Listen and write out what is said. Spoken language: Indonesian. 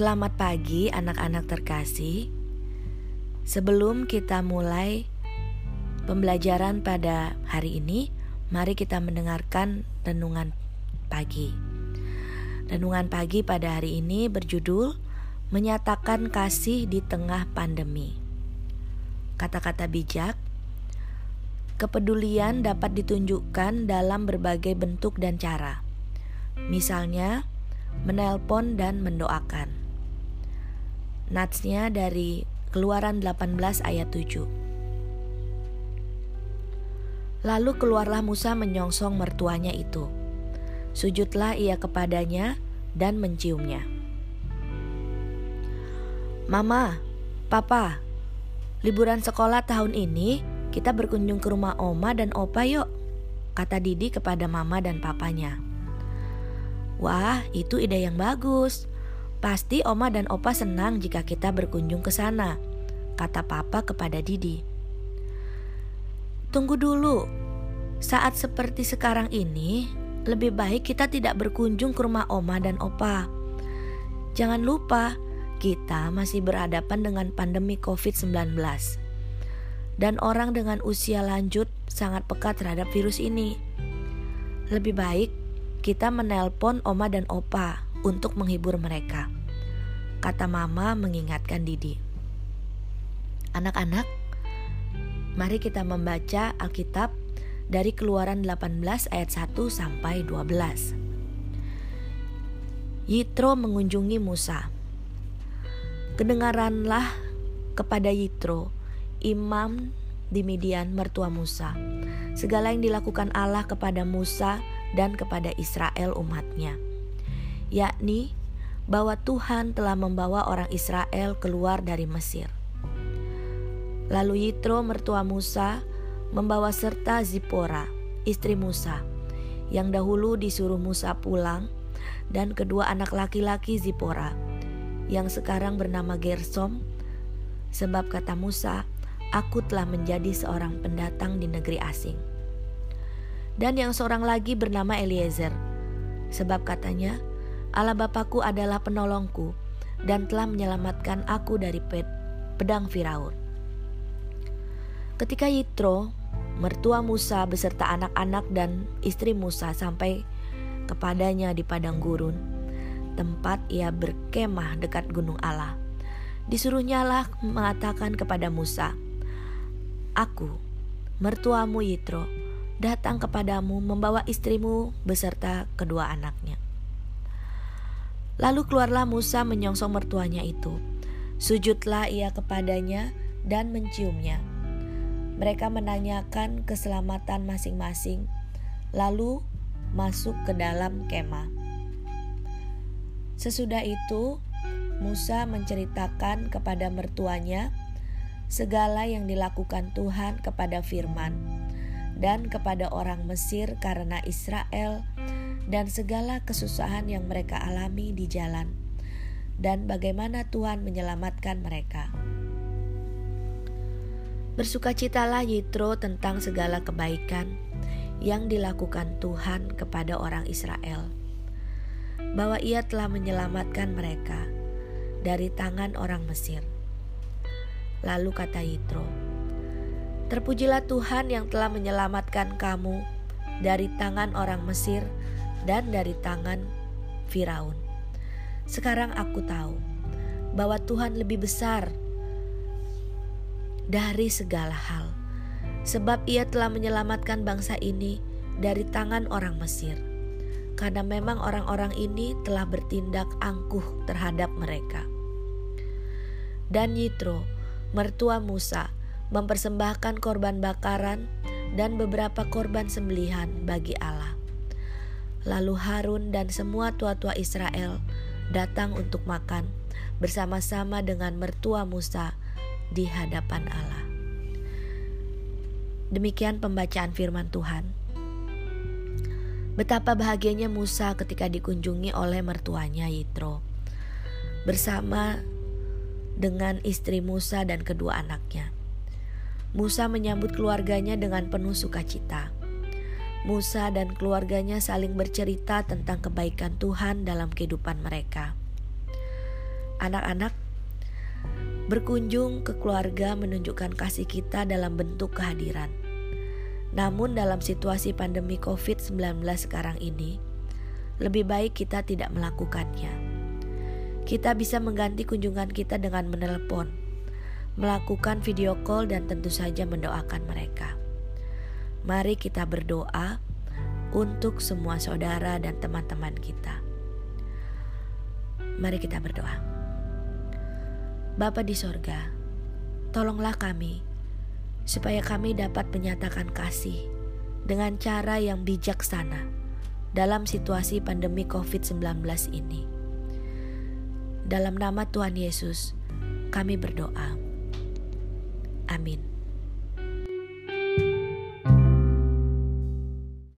Selamat pagi anak-anak terkasih. Sebelum kita mulai pembelajaran pada hari ini, mari kita mendengarkan renungan pagi. Renungan pagi pada hari ini berjudul Menyatakan Kasih di Tengah Pandemi. Kata-kata bijak Kepedulian dapat ditunjukkan dalam berbagai bentuk dan cara. Misalnya, menelpon dan mendoakan. Natsnya dari Keluaran 18 ayat 7. Lalu keluarlah Musa menyongsong mertuanya itu. Sujudlah ia kepadanya dan menciumnya. Mama, Papa, liburan sekolah tahun ini kita berkunjung ke rumah Oma dan Opa yuk, kata Didi kepada Mama dan Papanya. Wah, itu ide yang bagus. Pasti Oma dan Opa senang jika kita berkunjung ke sana, kata Papa kepada Didi. Tunggu dulu, saat seperti sekarang ini, lebih baik kita tidak berkunjung ke rumah Oma dan Opa. Jangan lupa, kita masih berhadapan dengan pandemi COVID-19 dan orang dengan usia lanjut sangat peka terhadap virus ini. Lebih baik kita menelpon oma dan opa untuk menghibur mereka. Kata mama mengingatkan Didi. Anak-anak, mari kita membaca Alkitab dari Keluaran 18 ayat 1 sampai 12. Yitro mengunjungi Musa. Kedengaranlah kepada Yitro imam di Midian mertua Musa. Segala yang dilakukan Allah kepada Musa dan kepada Israel umatnya. Yakni bahwa Tuhan telah membawa orang Israel keluar dari Mesir. Lalu Yitro mertua Musa membawa serta Zipora, istri Musa, yang dahulu disuruh Musa pulang, dan kedua anak laki-laki Zipora, yang sekarang bernama Gersom, sebab kata Musa, aku telah menjadi seorang pendatang di negeri asing. Dan yang seorang lagi bernama Eliezer, sebab katanya, Allah Bapakku adalah penolongku dan telah menyelamatkan aku dari pedang Firaun. Ketika Yitro, mertua Musa beserta anak-anak dan istri Musa sampai kepadanya di padang gurun, tempat ia berkemah dekat gunung Allah. Disuruhnyalah mengatakan kepada Musa, Aku, mertuamu Yitro, datang kepadamu membawa istrimu beserta kedua anaknya. Lalu keluarlah Musa menyongsong mertuanya itu. Sujudlah ia kepadanya dan menciumnya. Mereka menanyakan keselamatan masing-masing, lalu masuk ke dalam kemah. Sesudah itu, Musa menceritakan kepada mertuanya segala yang dilakukan Tuhan kepada Firman dan kepada orang Mesir karena Israel dan segala kesusahan yang mereka alami di jalan dan bagaimana Tuhan menyelamatkan mereka. Bersukacitalah Yitro tentang segala kebaikan yang dilakukan Tuhan kepada orang Israel, bahwa Ia telah menyelamatkan mereka dari tangan orang Mesir Lalu kata Yitro, Terpujilah Tuhan yang telah menyelamatkan kamu dari tangan orang Mesir dan dari tangan Firaun. Sekarang aku tahu bahwa Tuhan lebih besar dari segala hal, sebab Ia telah menyelamatkan bangsa ini dari tangan orang Mesir, karena memang orang-orang ini telah bertindak angkuh terhadap mereka. Dan Yitro, mertua Musa, mempersembahkan korban bakaran dan beberapa korban sembelihan bagi Allah. Lalu Harun dan semua tua-tua Israel datang untuk makan bersama-sama dengan mertua Musa di hadapan Allah. Demikian pembacaan firman Tuhan. Betapa bahagianya Musa ketika dikunjungi oleh mertuanya Yitro. Bersama dengan istri Musa dan kedua anaknya. Musa menyambut keluarganya dengan penuh sukacita. Musa dan keluarganya saling bercerita tentang kebaikan Tuhan dalam kehidupan mereka. Anak-anak, berkunjung ke keluarga menunjukkan kasih kita dalam bentuk kehadiran. Namun dalam situasi pandemi COVID-19 sekarang ini, lebih baik kita tidak melakukannya. Kita bisa mengganti kunjungan kita dengan menelpon, melakukan video call dan tentu saja mendoakan mereka. Mari kita berdoa untuk semua saudara dan teman-teman kita. Mari kita berdoa. Bapa di sorga, tolonglah kami supaya kami dapat menyatakan kasih dengan cara yang bijaksana dalam situasi pandemi COVID-19 ini. Dalam nama Tuhan Yesus, kami berdoa. Amin.